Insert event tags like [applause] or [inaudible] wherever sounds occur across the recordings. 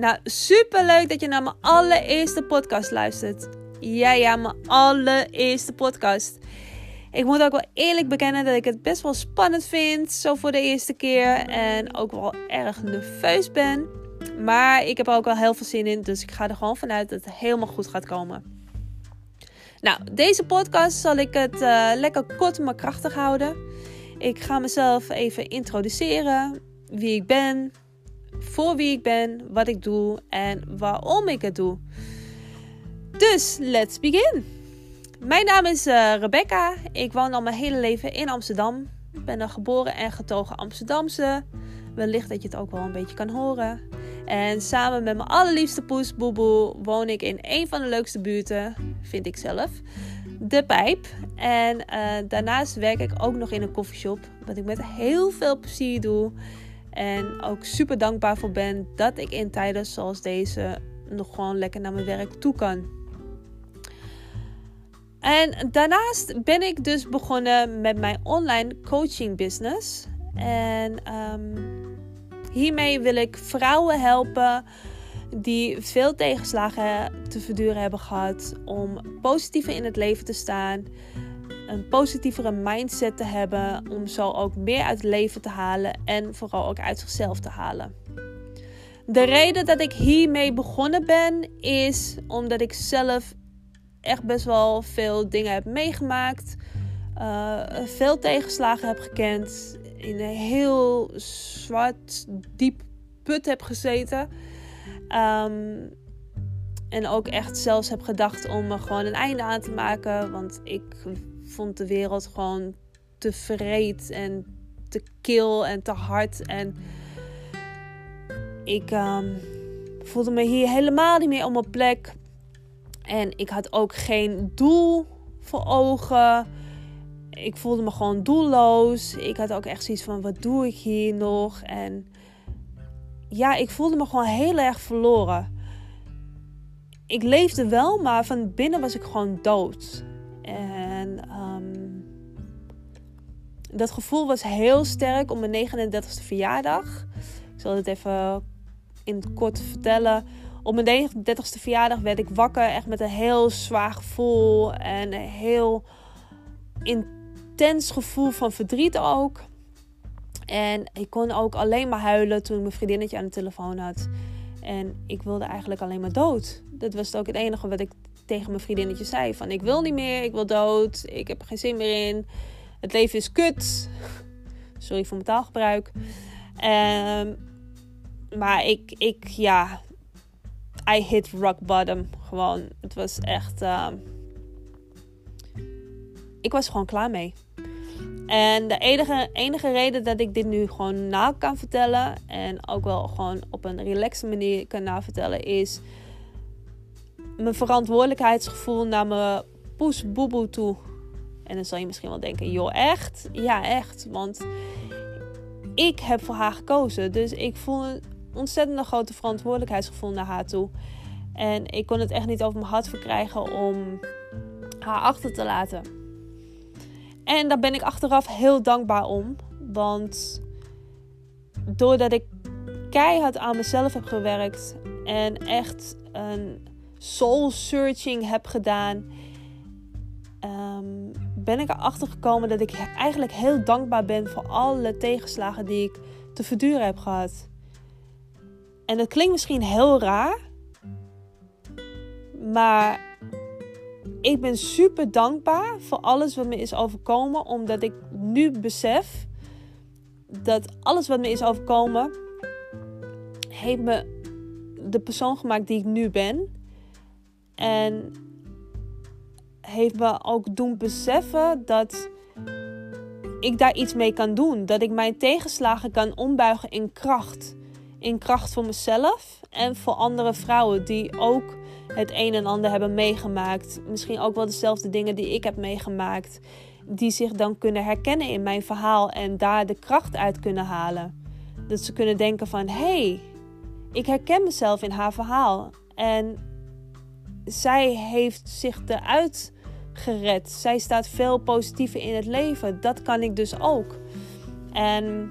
Nou, super leuk dat je naar mijn allereerste podcast luistert. Ja, ja, mijn allereerste podcast. Ik moet ook wel eerlijk bekennen dat ik het best wel spannend vind, zo voor de eerste keer. En ook wel erg nerveus ben. Maar ik heb er ook wel heel veel zin in, dus ik ga er gewoon vanuit dat het helemaal goed gaat komen. Nou, deze podcast zal ik het uh, lekker kort maar krachtig houden. Ik ga mezelf even introduceren, wie ik ben, voor wie ik ben, wat ik doe en waarom ik het doe. Dus let's begin. Mijn naam is uh, Rebecca. Ik woon al mijn hele leven in Amsterdam. Ik ben een geboren en getogen Amsterdamse. Wellicht dat je het ook wel een beetje kan horen. En samen met mijn allerliefste poes Boeboe woon ik in een van de leukste buurten, vind ik zelf. De Pijp. En uh, daarnaast werk ik ook nog in een koffieshop. Wat ik met heel veel plezier doe. En ook super dankbaar voor ben dat ik in tijden zoals deze nog gewoon lekker naar mijn werk toe kan. En daarnaast ben ik dus begonnen met mijn online coaching business. En um, hiermee wil ik vrouwen helpen die veel tegenslagen te verduren hebben gehad om positiever in het leven te staan, een positievere mindset te hebben om zo ook meer uit het leven te halen en vooral ook uit zichzelf te halen. De reden dat ik hiermee begonnen ben is omdat ik zelf echt best wel veel dingen heb meegemaakt, uh, veel tegenslagen heb gekend, in een heel zwart, diep put heb gezeten. Um, en ook echt zelfs heb gedacht om er gewoon een einde aan te maken. Want ik vond de wereld gewoon te vreed en te kil en te hard. En ik um, voelde me hier helemaal niet meer op mijn plek. En ik had ook geen doel voor ogen. Ik voelde me gewoon doelloos. Ik had ook echt zoiets van: wat doe ik hier nog? En ja, ik voelde me gewoon heel erg verloren. Ik leefde wel, maar van binnen was ik gewoon dood. En um, dat gevoel was heel sterk op mijn 39ste verjaardag. Ik zal het even in het kort vertellen. Op mijn 39ste verjaardag werd ik wakker, echt met een heel zwaar gevoel en een heel intens gevoel van verdriet ook. En ik kon ook alleen maar huilen toen ik mijn vriendinnetje aan de telefoon had. En ik wilde eigenlijk alleen maar dood. Dat was ook het enige wat ik tegen mijn vriendinnetje zei. Van ik wil niet meer, ik wil dood, ik heb geen zin meer in. Het leven is kut. [laughs] Sorry voor mijn taalgebruik. Um, maar ik, ik, ja, I hit rock bottom. Gewoon, het was echt... Uh, ik was gewoon klaar mee. En de enige, enige reden dat ik dit nu gewoon na kan vertellen... en ook wel gewoon op een relaxe manier kan navertellen... is mijn verantwoordelijkheidsgevoel naar mijn poes boeboe toe. En dan zal je misschien wel denken, joh, echt? Ja, echt. Want ik heb voor haar gekozen. Dus ik voel een ontzettend grote verantwoordelijkheidsgevoel naar haar toe. En ik kon het echt niet over mijn hart verkrijgen om haar achter te laten. En daar ben ik achteraf heel dankbaar om. Want doordat ik keihard aan mezelf heb gewerkt en echt een soul searching heb gedaan, um, ben ik erachter gekomen dat ik eigenlijk heel dankbaar ben voor alle tegenslagen die ik te verduren heb gehad. En dat klinkt misschien heel raar, maar ik ben super dankbaar voor alles wat me is overkomen, omdat ik nu besef dat alles wat me is overkomen heeft me de persoon gemaakt die ik nu ben. En heeft me ook doen beseffen dat ik daar iets mee kan doen. Dat ik mijn tegenslagen kan ombuigen in kracht. In kracht voor mezelf en voor andere vrouwen die ook het een en ander hebben meegemaakt. Misschien ook wel dezelfde dingen die ik heb meegemaakt. Die zich dan kunnen herkennen in mijn verhaal en daar de kracht uit kunnen halen. Dat ze kunnen denken van hé, hey, ik herken mezelf in haar verhaal. En zij heeft zich eruit gered. Zij staat veel positiever in het leven. Dat kan ik dus ook. En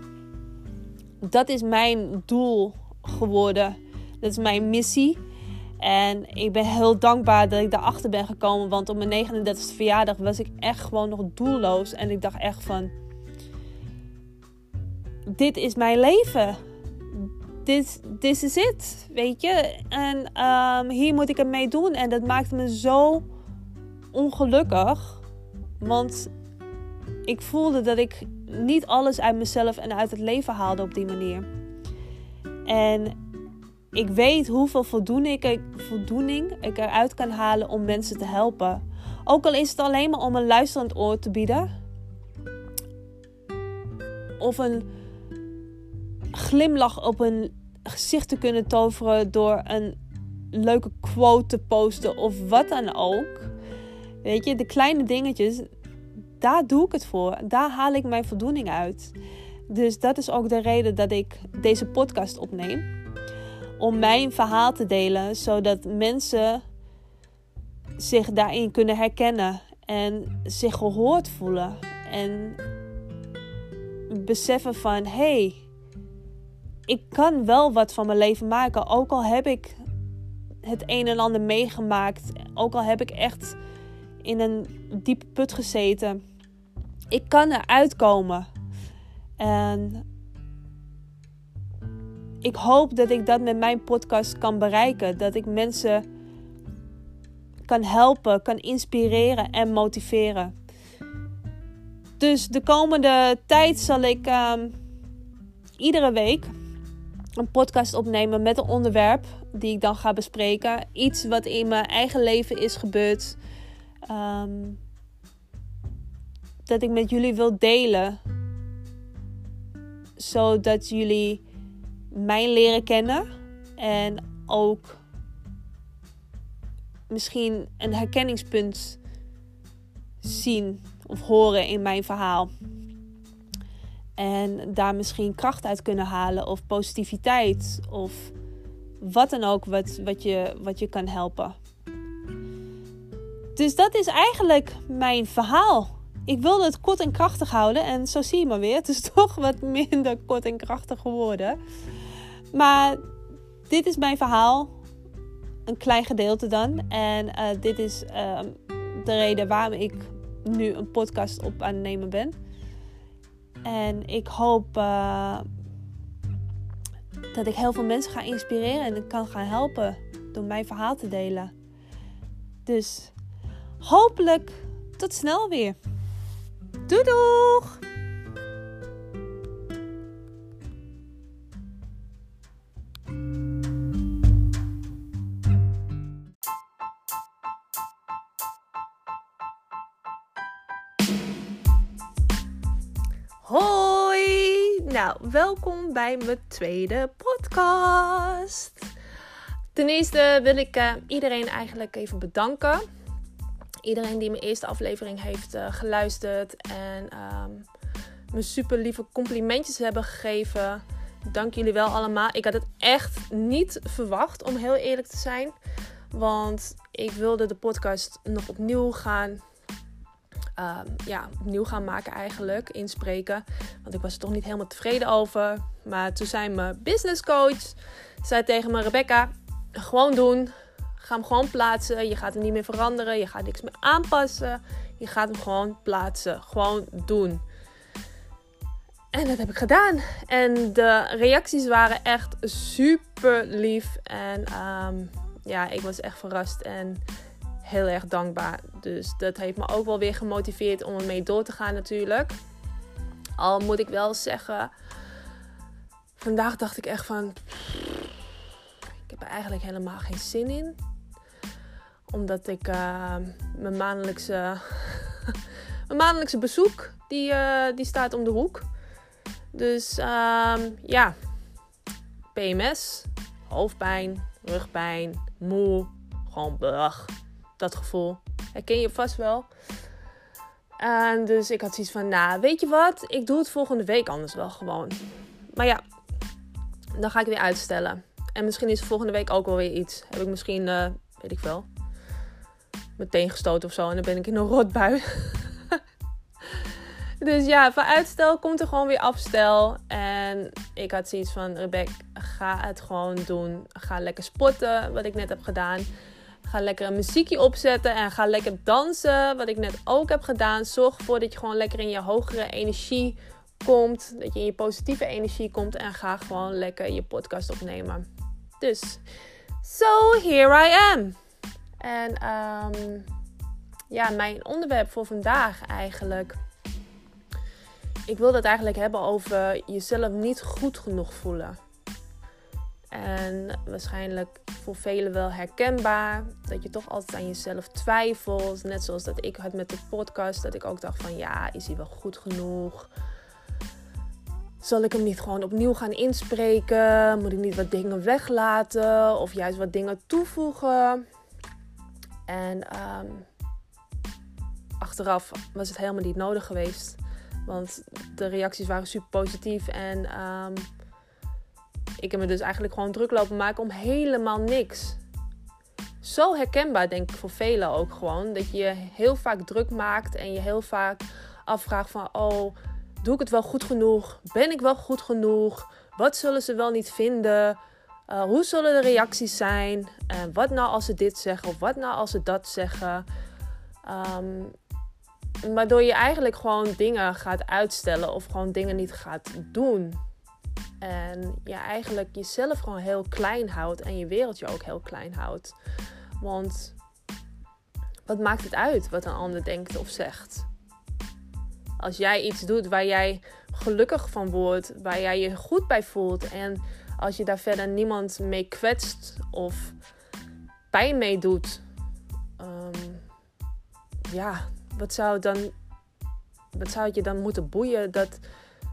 dat is mijn doel geworden. Dat is mijn missie. En ik ben heel dankbaar dat ik daarachter ben gekomen. Want op mijn 39e verjaardag was ik echt gewoon nog doelloos. En ik dacht echt van... Dit is mijn leven. Dit, dit is het, weet je. En um, hier moet ik het mee doen. En dat maakte me zo ongelukkig. Want ik voelde dat ik niet alles uit mezelf en uit het leven haalde op die manier. En ik weet hoeveel voldoening ik, voldoening ik eruit kan halen om mensen te helpen. Ook al is het alleen maar om een luisterend oor te bieden. Of een glimlach op een gezicht te kunnen toveren door een leuke quote te posten of wat dan ook. Weet je, de kleine dingetjes, daar doe ik het voor. Daar haal ik mijn voldoening uit. Dus dat is ook de reden dat ik deze podcast opneem om mijn verhaal te delen, zodat mensen zich daarin kunnen herkennen en zich gehoord voelen en beseffen van hé, hey, ik kan wel wat van mijn leven maken, ook al heb ik het een en ander meegemaakt, ook al heb ik echt in een diepe put gezeten. Ik kan eruit komen. En ik hoop dat ik dat met mijn podcast kan bereiken. Dat ik mensen kan helpen, kan inspireren en motiveren. Dus de komende tijd zal ik um, iedere week een podcast opnemen met een onderwerp die ik dan ga bespreken. Iets wat in mijn eigen leven is gebeurd. Um, dat ik met jullie wil delen. Zodat jullie mij leren kennen en ook misschien een herkenningspunt zien of horen in mijn verhaal. En daar misschien kracht uit kunnen halen of positiviteit of wat dan ook wat, wat, je, wat je kan helpen. Dus dat is eigenlijk mijn verhaal. Ik wilde het kort en krachtig houden en zo zie je maar weer. Het is [laughs] toch wat minder kort en krachtig geworden. Maar dit is mijn verhaal. Een klein gedeelte dan. En uh, dit is uh, de reden waarom ik nu een podcast op aan het nemen ben. En ik hoop uh, dat ik heel veel mensen ga inspireren en kan gaan helpen door mijn verhaal te delen. Dus hopelijk tot snel weer. Doei! Welkom bij mijn tweede podcast. Ten eerste wil ik uh, iedereen eigenlijk even bedanken. Iedereen die mijn eerste aflevering heeft uh, geluisterd en um, me super lieve complimentjes hebben gegeven. Dank jullie wel allemaal. Ik had het echt niet verwacht, om heel eerlijk te zijn. Want ik wilde de podcast nog opnieuw gaan um, ja, opnieuw gaan maken eigenlijk, inspreken. Want ik was er toch niet helemaal tevreden over. Maar toen zei mijn business coach, zei tegen me, Rebecca, gewoon doen. Ga hem gewoon plaatsen. Je gaat hem niet meer veranderen. Je gaat niks meer aanpassen. Je gaat hem gewoon plaatsen. Gewoon doen. En dat heb ik gedaan. En de reacties waren echt super lief. En um, ja, ik was echt verrast. En heel erg dankbaar. Dus dat heeft me ook wel weer gemotiveerd om ermee door te gaan natuurlijk. Al moet ik wel zeggen, vandaag dacht ik echt van, ik heb er eigenlijk helemaal geen zin in. Omdat ik uh, mijn maandelijkse, [laughs] mijn maandelijkse bezoek, die, uh, die staat om de hoek. Dus uh, ja, PMS, hoofdpijn, rugpijn, moe, gewoon blach dat gevoel. Herken je vast wel. En dus ik had zoiets van, nou, weet je wat? Ik doe het volgende week anders wel gewoon. Maar ja, dan ga ik weer uitstellen. En misschien is volgende week ook wel weer iets. Heb ik misschien, uh, weet ik wel, meteen gestoten of zo. En dan ben ik in een rotbui. [laughs] Dus ja, van uitstel komt er gewoon weer afstel. En ik had zoiets van, Rebecca, ga het gewoon doen. Ga lekker sporten, wat ik net heb gedaan. Ga lekker een muziekje opzetten en ga lekker dansen, wat ik net ook heb gedaan. Zorg ervoor dat je gewoon lekker in je hogere energie komt. Dat je in je positieve energie komt en ga gewoon lekker je podcast opnemen. Dus, so here I am. En um, ja, mijn onderwerp voor vandaag eigenlijk. Ik wil het eigenlijk hebben over jezelf niet goed genoeg voelen. En waarschijnlijk voor velen wel herkenbaar. Dat je toch altijd aan jezelf twijfelt. Net zoals dat ik had met de podcast. Dat ik ook dacht van ja, is hij wel goed genoeg? Zal ik hem niet gewoon opnieuw gaan inspreken? Moet ik niet wat dingen weglaten? Of juist wat dingen toevoegen? En um, achteraf was het helemaal niet nodig geweest. Want de reacties waren super positief. En um, ik heb me dus eigenlijk gewoon druk lopen maken om helemaal niks. Zo herkenbaar, denk ik, voor velen ook gewoon. Dat je heel vaak druk maakt en je heel vaak afvraagt van... Oh, doe ik het wel goed genoeg? Ben ik wel goed genoeg? Wat zullen ze wel niet vinden? Uh, hoe zullen de reacties zijn? En wat nou als ze dit zeggen? Of wat nou als ze dat zeggen? Um, waardoor je eigenlijk gewoon dingen gaat uitstellen of gewoon dingen niet gaat doen. En je eigenlijk jezelf gewoon heel klein houdt en je wereldje ook heel klein houdt. Want wat maakt het uit wat een ander denkt of zegt? Als jij iets doet waar jij gelukkig van wordt, waar jij je goed bij voelt en als je daar verder niemand mee kwetst of pijn mee doet, um, ja, wat zou, dan, het je dan moeten boeien dat,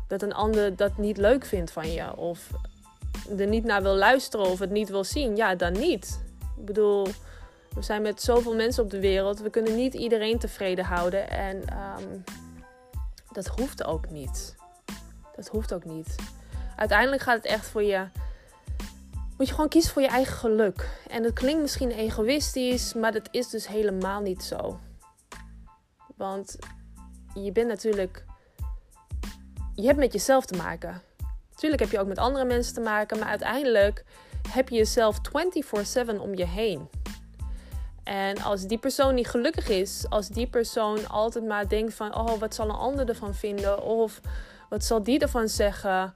dat een ander dat niet leuk vindt van je? Of er niet naar wil luisteren of het niet wil zien? Ja, dan niet. Ik bedoel, we zijn met zoveel mensen op de wereld. We kunnen niet iedereen tevreden houden. En um, dat hoeft ook niet. Dat hoeft ook niet. Uiteindelijk gaat het echt voor je. Moet je gewoon kiezen voor je eigen geluk. En dat klinkt misschien egoïstisch, maar dat is dus helemaal niet zo. Want je bent natuurlijk. Je hebt met jezelf te maken. Natuurlijk heb je ook met andere mensen te maken, maar uiteindelijk heb je jezelf 24/7 om je heen. En als die persoon niet gelukkig is, als die persoon altijd maar denkt van, oh, wat zal een ander ervan vinden? Of wat zal die ervan zeggen?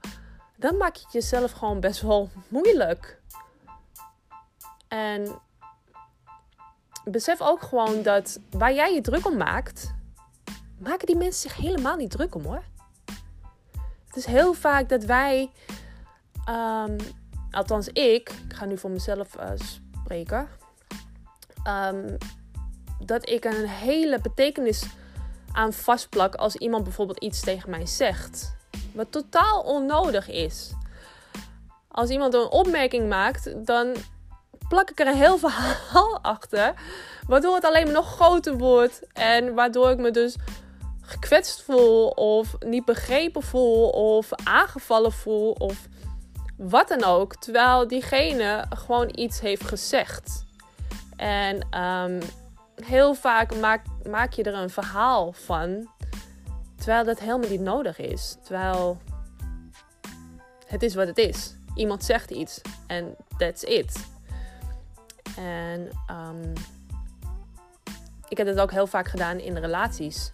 Dan maak je het jezelf gewoon best wel moeilijk. En besef ook gewoon dat waar jij je druk om maakt, maken die mensen zich helemaal niet druk om hoor. Het is heel vaak dat wij, um, althans ik, ik ga nu voor mezelf uh, spreken, um, dat ik een hele betekenis aan vastplak als iemand bijvoorbeeld iets tegen mij zegt. Wat totaal onnodig is. Als iemand een opmerking maakt, dan plak ik er een heel [laughs] verhaal achter. Waardoor het alleen maar nog groter wordt. En waardoor ik me dus gekwetst voel. Of niet begrepen voel. Of aangevallen voel. Of wat dan ook. Terwijl diegene gewoon iets heeft gezegd. En um, heel vaak maak, maak je er een verhaal van. Terwijl dat helemaal niet nodig is. Terwijl het is wat het is. Iemand zegt iets en that's it. En um, ik heb het ook heel vaak gedaan in relaties.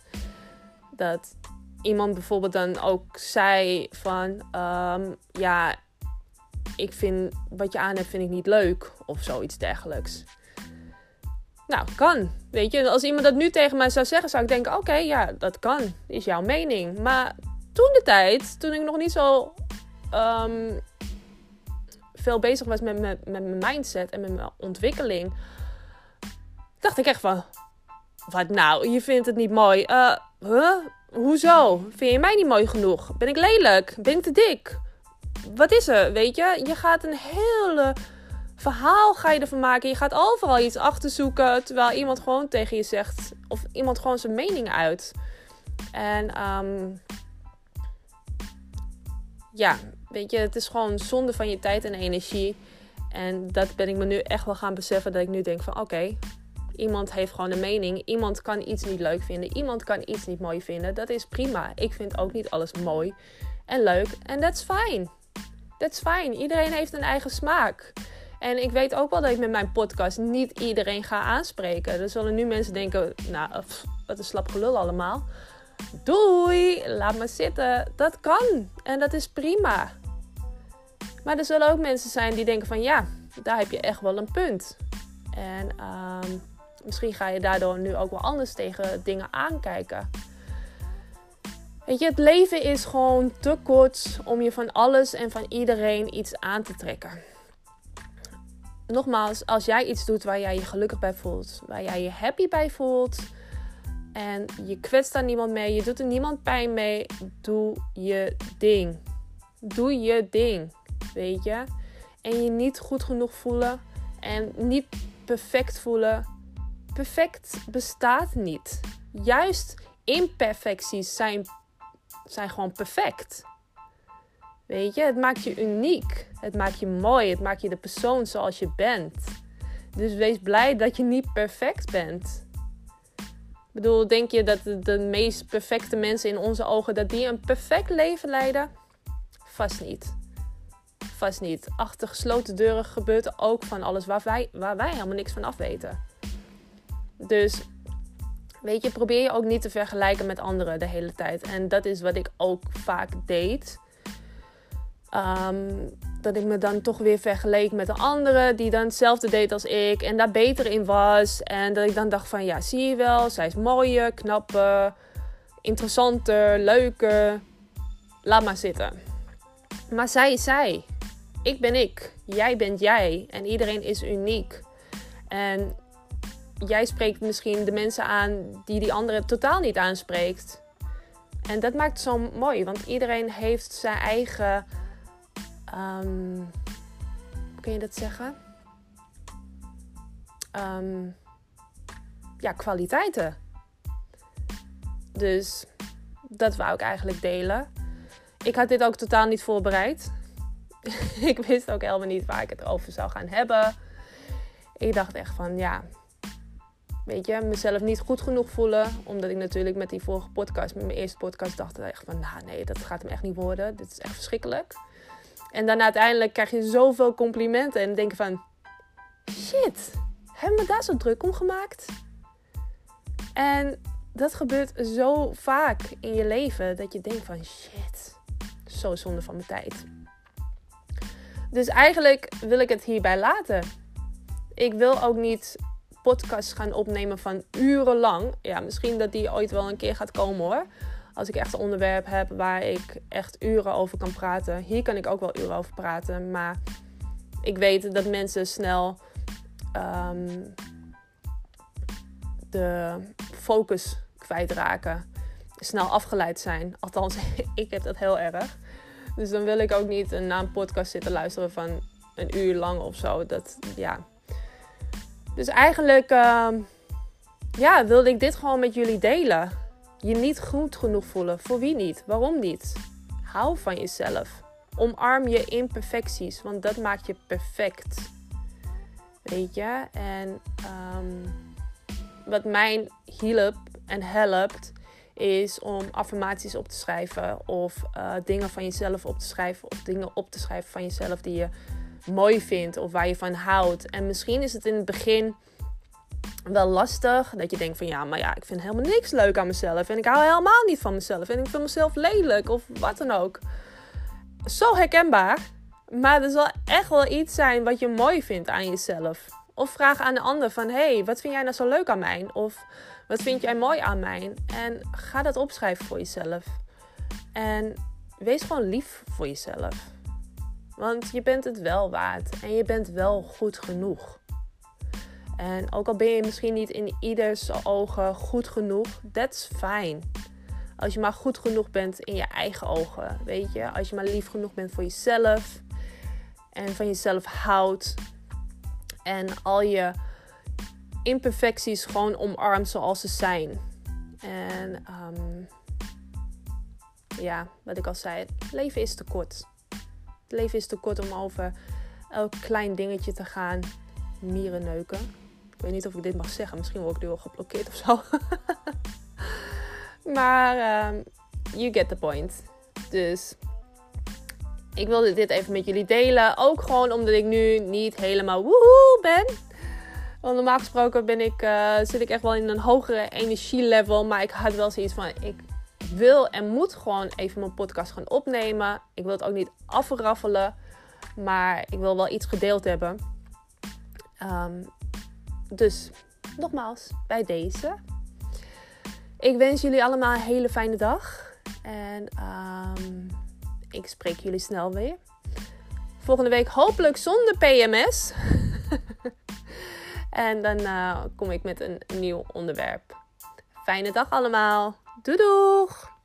Dat iemand bijvoorbeeld dan ook zei van... Um, ja, ik vind wat je aan hebt vind ik niet leuk. Of zoiets dergelijks. Nou, kan. Weet je, als iemand dat nu tegen mij zou zeggen, zou ik denken: oké, ja, dat kan. Is jouw mening. Maar toen de tijd, toen ik nog niet zo um, veel bezig was met, met, mijn mindset en met mijn ontwikkeling, dacht ik echt van: wat nou, je vindt het niet mooi. Uh, huh? Hoezo? Vind je mij niet mooi genoeg? Ben ik lelijk? Ben ik te dik? Wat is er? Weet je, je gaat een hele verhaal ga je ervan maken. Je gaat overal iets achter zoeken. Terwijl iemand gewoon tegen je zegt. Of iemand gewoon zijn mening uit. En um, ja, weet je, het is gewoon zonde van je tijd en energie. En dat ben ik me nu echt wel gaan beseffen. Dat ik nu denk van oké, Iemand heeft gewoon een mening. Iemand kan iets niet leuk vinden. Iemand kan iets niet mooi vinden. Dat is prima. Ik vind ook niet alles mooi en leuk. En that's fine. That's fine. Iedereen heeft een eigen smaak. En ik weet ook wel dat ik met mijn podcast niet iedereen ga aanspreken. Er zullen nu mensen denken, nou, wat een slap gelul allemaal. Doei, laat maar zitten. Dat kan. En dat is prima. Maar er zullen ook mensen zijn die denken van, ja, daar heb je echt wel een punt. En um, misschien ga je daardoor nu ook wel anders tegen dingen aankijken. Weet je, het leven is gewoon te kort om je van alles en van iedereen iets aan te trekken. Nogmaals, als jij iets doet waar jij je gelukkig bij voelt, waar jij je happy bij voelt en je kwetst daar niemand mee, je doet er niemand pijn mee, doe je ding. Doe je ding, weet je? En je niet goed genoeg voelen en niet perfect voelen. Perfect bestaat niet. Juist imperfecties zijn, zijn gewoon perfect. Weet je, het maakt je uniek. Het maakt je mooi. Het maakt je de persoon zoals je bent. Dus wees blij dat je niet perfect bent. Ik bedoel, denk je dat de, de meest perfecte mensen in onze ogen dat die een perfect leven leiden? Vast niet. Vast niet. Achter gesloten deuren gebeurt ook van alles waar wij, waar wij helemaal niks van af weten. Dus weet je, probeer je ook niet te vergelijken met anderen de hele tijd. En dat is wat ik ook vaak deed. Ehm, dat ik me dan toch weer vergeleek met de anderen die dan hetzelfde deed als ik en daar beter in was. En dat ik dan dacht van ja, zie je wel, zij is mooier, knapper, interessanter, leuker. Laat maar zitten. Maar zij is zij ik ben ik, jij bent jij en iedereen is uniek. En jij spreekt misschien de mensen aan die die andere totaal niet aanspreekt. En dat maakt het zo mooi, want iedereen heeft zijn eigen. Um, kun je dat zeggen? Um, ja, kwaliteiten. Dus dat wou ik eigenlijk delen. Ik had dit ook totaal niet voorbereid. [laughs] ik wist ook helemaal niet waar ik het over zou gaan hebben. Ik dacht echt van ja, weet je, mezelf niet goed genoeg voelen. Omdat ik natuurlijk met die vorige podcast, met mijn eerste podcast, dacht echt van nou nee, dat gaat hem echt niet worden. Dit is echt verschrikkelijk. En dan uiteindelijk krijg je zoveel complimenten en denk van shit, hebben we daar zo druk om gemaakt? En dat gebeurt zo vaak in je leven dat je denkt van shit, zo zonde van mijn tijd. Dus eigenlijk wil ik het hierbij laten. Ik wil ook niet podcasts gaan opnemen van urenlang. Ja, misschien dat die ooit wel een keer gaat komen hoor. Als ik echt een onderwerp heb waar ik echt uren over kan praten. Hier kan ik ook wel uren over praten. Maar ik weet dat mensen snel um, de focus kwijtraken. Snel afgeleid zijn. Althans, [laughs] ik heb dat heel erg. Dus dan wil ik ook niet naar een podcast zitten luisteren van een uur lang of zo. Dat, ja. Dus eigenlijk uh, ja, wilde ik dit gewoon met jullie delen. Je niet goed genoeg voelen. Voor wie niet? Waarom niet? Hou van jezelf. Omarm je imperfecties, want dat maakt je perfect. Weet je? En um, wat mij hielp en helpt, is om affirmaties op te schrijven of uh, dingen van jezelf op te schrijven of dingen op te schrijven van jezelf die je mooi vindt of waar je van houdt. En misschien is het in het begin wel lastig dat je denkt van ja, maar ja, ik vind helemaal niks leuk aan mezelf en ik hou helemaal niet van mezelf en ik vind mezelf lelijk of wat dan ook. Zo herkenbaar. Maar er zal echt wel iets zijn wat je mooi vindt aan jezelf. Of vraag aan de ander van hey, wat vind jij nou zo leuk aan mij? Of wat vind jij mooi aan mij? En ga dat opschrijven voor jezelf. En wees gewoon lief voor jezelf. Want je bent het wel waard en je bent wel goed genoeg. En ook al ben je misschien niet in ieders ogen goed genoeg, that's fine. Als je maar goed genoeg bent in je eigen ogen, weet je. Als je maar lief genoeg bent voor jezelf en van jezelf houdt. En al je imperfecties gewoon omarmt zoals ze zijn. En um, ja, wat ik al zei, het leven is te kort. Het leven is te kort om over elk klein dingetje te gaan mieren neuken. Ik weet niet of ik dit mag zeggen. Misschien word ik nu wel geblokkeerd of zo. [laughs] maar um, you get the point. Dus ik wilde dit even met jullie delen. Ook gewoon omdat ik nu niet helemaal woehoe ben. Want normaal gesproken ben ik, uh, zit ik echt wel in een hogere energielevel. Maar ik had wel zoiets van, ik wil en moet gewoon even mijn podcast gaan opnemen. Ik wil het ook niet afraffelen. Maar ik wil wel iets gedeeld hebben. Um, dus nogmaals, bij deze. Ik wens jullie allemaal een hele fijne dag. En um, ik spreek jullie snel weer. Volgende week hopelijk zonder PMS. [laughs] en dan uh, kom ik met een nieuw onderwerp. Fijne dag allemaal. Doei doeg!